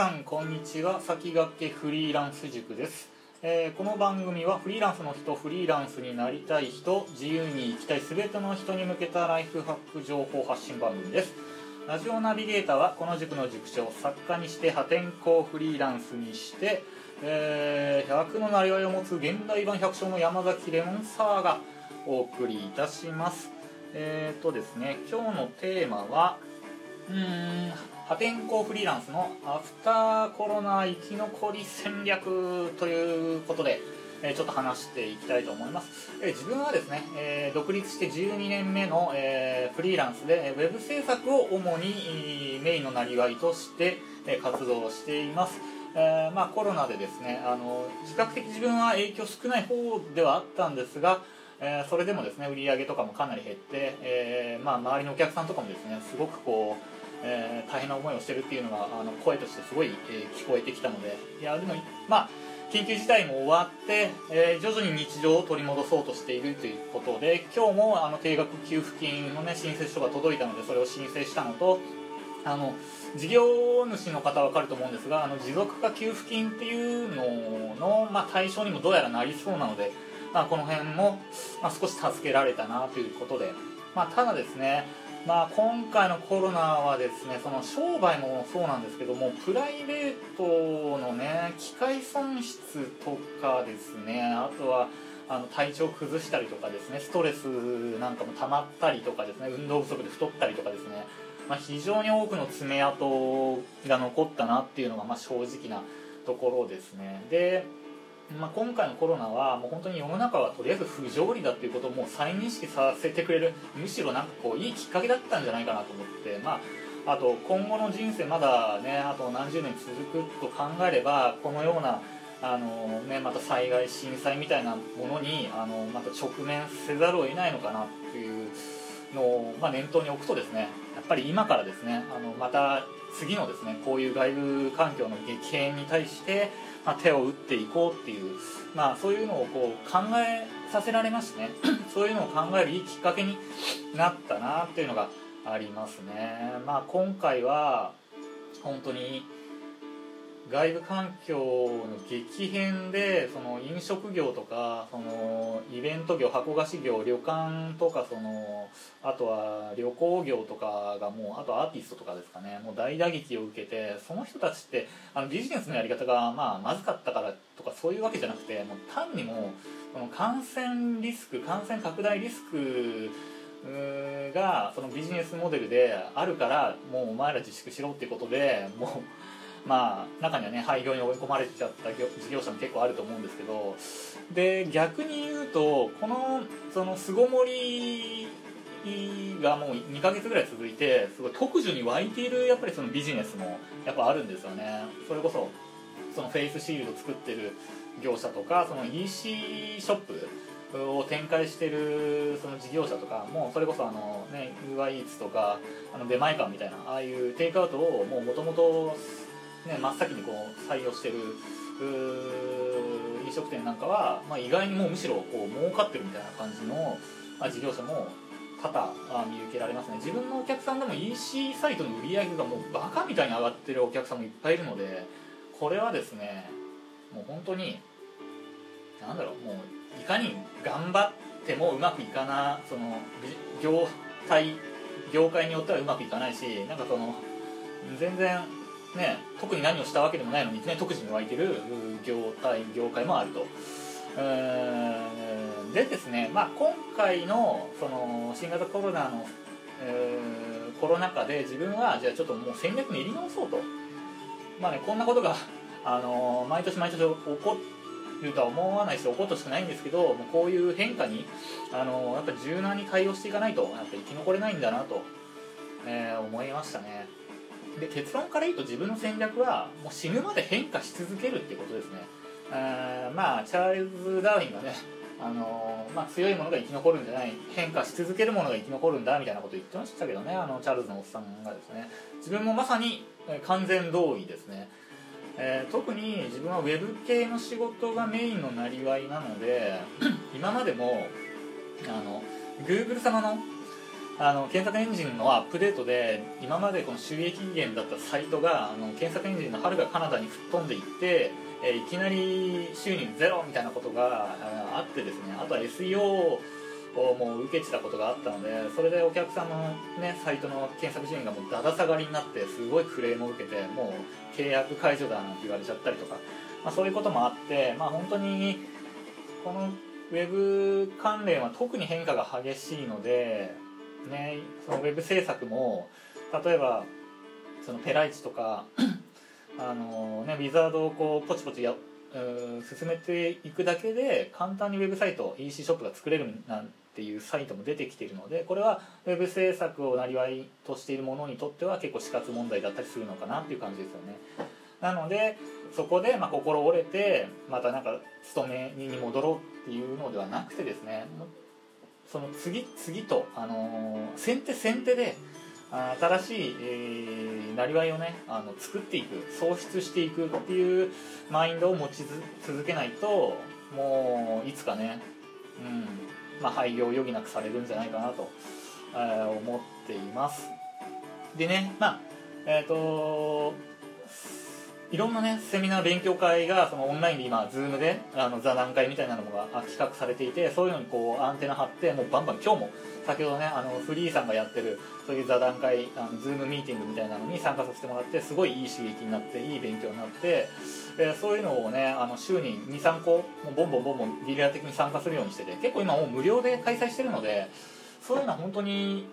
さんこんにちは。先駆けフリーランス塾です、えー、この番組はフリーランスの人フリーランスになりたい人自由に生きたい全ての人に向けたライフハック情報発信番組です。ラジオナビゲーターはこの塾の塾長作家にして破天荒フリーランスにして、えー、100のなりわいを持つ現代版百姓の山崎レモンサワーがお送りいたします。えーとですね今日のテーマはうーん破天荒フリーランスのアフターコロナ生き残り戦略ということで、えちょっと話していきたいと思います、え自分はですね、え独立して12年目の、えフリーランスでウェブ制作を主にメインのなりわいとして活動しています。えー、まあ、コロナでですねあの自覚的自分は影響少ない方ではあったんですが、えー、それでもですね売り上げとかもかなり減って、えー、まあ、周りのお客さんとかもですねすごくこうえー、大変な思いをしてるっていうのがあの声としてすごい、えー、聞こえてきたのでいやでもまあ緊急事態も終わって、えー、徐々に日常を取り戻そうとしているということで今日もあの定額給付金の、ね、申請書が届いたのでそれを申請したのとあの事業主の方は分かると思うんですがあの持続化給付金っていうのの、まあ、対象にもどうやらなりそうなので、まあ、この辺も、まあ、少し助けられたなということで、まあ、ただですねまあ、今回のコロナはですねその商売もそうなんですけどもプライベートのね機械損失とかですねあとはあの体調崩したりとかですねストレスなんかも溜まったりとかですね運動不足で太ったりとかですね、まあ、非常に多くの爪痕が残ったなっていうのがまあ正直なところですね。でまあ、今回のコロナはもう本当に世の中はとりあえず不条理だっていうことをもう再認識させてくれるむしろなんかこういいきっかけだったんじゃないかなと思って、まあ、あと今後の人生まだねあと何十年続くと考えればこのようなあの、ね、また災害震災みたいなものにあのまた直面せざるを得ないのかなっていうのを、まあ、念頭に置くとですねやっぱり今からですねあのまた次のですねこういう外部環境の激変に対してまあ、手を打っていこうっていう、まあ、そういうのをこう考えさせられましてね そういうのを考えるいいきっかけになったなっていうのがありますね、まあ、今回は本当に外部環境の激変でその飲食業とかそのイベント業箱菓子業旅館とかそのあとは旅行業とかがもうあとアーティストとかですかね。もう大打撃を受けてその人たちってあのビジネスのやり方がまあまずかったからとかそういうわけじゃなくてもう単にもうこの感染リスク感染拡大リスクがそのビジネスモデルであるからもうお前ら自粛しろっていうことでもうまあ中にはね廃業に追い込まれちゃった事業者も結構あると思うんですけどで逆に言うとこのその巣ごもりがもう2ヶ月ぐらい続いてすごい特需に湧いているやっぱりそのビジネスもやっぱあるんですよね。それこそそのフェイスシールド作ってる業者とかその EC ショップを展開してるその事業者とかもそれこそあのね UIEATS とかあの出前館みたいなああいうテイクアウトをもう元々ね、真っ先にこう採用してる飲食店なんかは、まあ、意外にもうむしろこう儲かってるみたいな感じの、まあ、事業者も多々見受けられますね。自分のお客さんでも EC サイトの売り上げがもうバカみたいに上がってるお客さんもいっぱいいるのでこれはですねもう本当になんだろうもういかに頑張ってもうまくいかなその業態業界によってはうまくいかないしなんかその全然ね、特に何をしたわけでもないのにいきなり特需に湧いてる業態業界もあると。でですね、まあ、今回のその新型コロナの、えー、コロナ禍で自分はじゃあちょっともう戦略練り直そうと、まあね、こんなことが、あの毎年毎年起こるとは思わないし起こってほしくないんですけどもうこういう変化に、あのやっぱ柔軟に対応していかないとやっぱ生き残れないんだなと、えー、思いましたね。で結論から言うと自分の戦略はもう死ぬまで変化し続けるっていうことですね。あまあチャールズ・ダーウィンがねあのまあ、強いものが生き残るんじゃない変化し続けるものが生き残るんだみたいなこと言ってましたけどね。あのチャールズのおっさんがですね。自分もまさに完全同意ですね、えー、特に自分はウェブ系の仕事がメインのなりわいなので 今までもあの Google 様のあの検索エンジンのアップデートで今までこの収益源だったサイトがあの検索エンジンの春がカナダに吹っ飛んでいって、えいきなり収入ゼロみたいなことがああってですねあとは SEO をもう受けてたことがあったのでそれでお客さんの、ね、サイトの検索順位がもうだだ下がりになってすごいクレームを受けてもう契約解除だなんて言われちゃったりとか、まあ、そういうこともあって、まあ、本当にこのウェブ関連は特に変化が激しいので、ね、そのウェブ制作も例えばそのペライチとか あの、ね、ウィザードをこうポチポチや進めていくだけで簡単にウェブサイト EC ショップが作れるなんていうサイトも出てきているのでこれはウェブ制作をなりわいとしている者にとっては結構死活問題だったりするのかなっていう感じですよね。なのでそこでまあ心折れてまたなんか勤めに戻ろうっていうのではなくてですねその次々と、あのー先手先手で新しい、えーなりわいをねあの作っていく創出していくっていうマインドを持ち続けないともういつかね、うんまあ、廃業を余儀なくされるんじゃないかなと、えー思っています。でねまあえっ、といろんなねセミナー勉強会がそのオンラインで今 Zoom であの座談会みたいなのが企画されていてそういうのにこうアンテナ張ってもうバンバン今日も先ほどねあのフリーさんがやってるそういう座談会あの Zoom ミーティングみたいなのに参加させてもらってすごいいい刺激になっていい勉強になって、えーそういうのをねあの週に23個もうボンボンボンボンゲリラ的に参加するようにしてて結構今もう無料で開催してるのでそういうのは本当に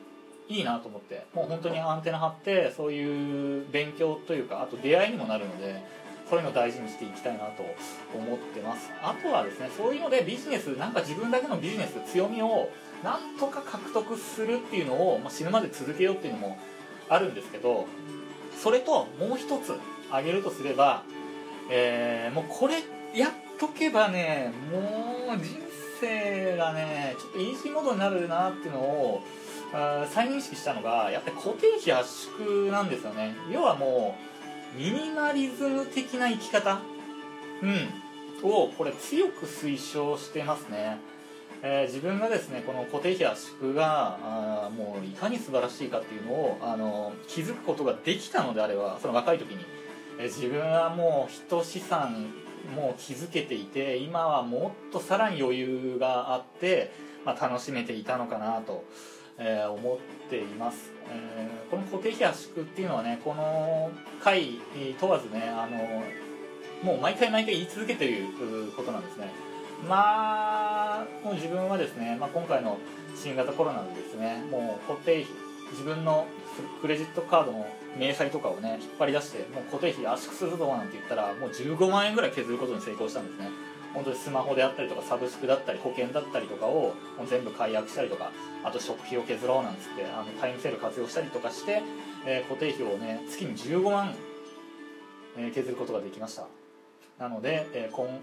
いいなと思って。もう本当にアンテナ張ってそういう勉強というかあと出会いにもなるのでそういうのを大事にしていきたいなと思ってます。あとはですねそういうのでビジネスなんか自分だけのビジネス強みをなんとか獲得するっていうのを、まあ、死ぬまで続けようっていうのもあるんですけどそれともう一つ挙げるとすれば、えーもうこれやっとけばねもう人生がねちょっとイージーモードになるなっていうのを再認識したのがやっぱり固定費圧縮なんですよね。要はもうミニマリズム的な生き方うんをこれ強く推奨してますね、えー自分がですねこの固定費圧縮があもういかに素晴らしいかっていうのをあの気づくことができたのであればその若い時に、えー自分はもう人資産もう気づけていて今はもっとさらに余裕があって、まあ、楽しめていたのかなと、えー思っています、えーこの固定費圧縮っていうのはねこの回問わずねあのもう毎回毎回言い続けてることなんですね。まあもう自分はですね、まあ、今回の新型コロナでですねもう固定費自分のクレジットカードの明細とかをね引っ張り出してもう固定費圧縮するぞなんて言ったらもう15万円ぐらい削ることに成功したんですね。本当にスマホであったりとかサブスクだったり保険だったりとかをもう全部解約したりとかあと食費を削ろうなんつってあのタイムセール活用したりとかして、えー固定費をね月に15万、えー削ることができました。なので、えーこん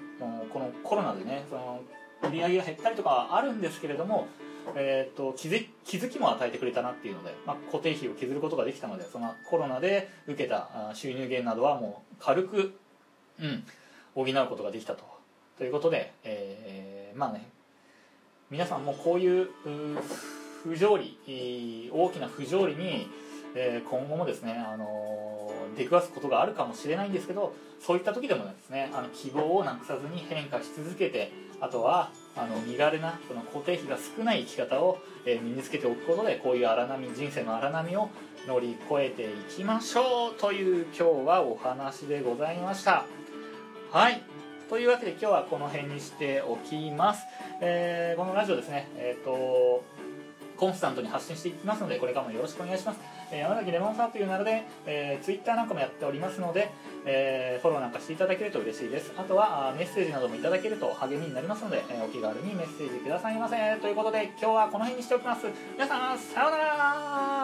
このコロナでねその売り上げが減ったりとかはあるんですけれども、えー、と気づ気づきも与えてくれたなっていうので、まあ、固定費を削ることができたのでそのコロナで受けた収入減などはもう軽く、うん、補うことができたと。ということで、えーまあね皆さんもこういう不条理大きな不条理に、えー今後もですね、あのー出くわすことがあるかもしれないんですけどそういった時でもですねあの希望をなくさずに変化し続けてあとはあの身軽なその固定費が少ない生き方を、えー身につけておくことでこういう荒波人生の荒波を乗り越えていきましょうという今日はお話でございました。はい。というわけで今日はこの辺にしておきます、えーこのラジオですねえっ、とコンスタントに発信していきますのでこれからもよろしくお願いします、えー山崎レモンサーという名で、えー、ツイッターなんかもやっておりますので、えーフォローなんかしていただけると嬉しいです。あとはあメッセージなどもいただけると励みになりますので、えーお気軽にメッセージくださいませ。ということで今日はこの辺にしておきます。皆さんさようなら。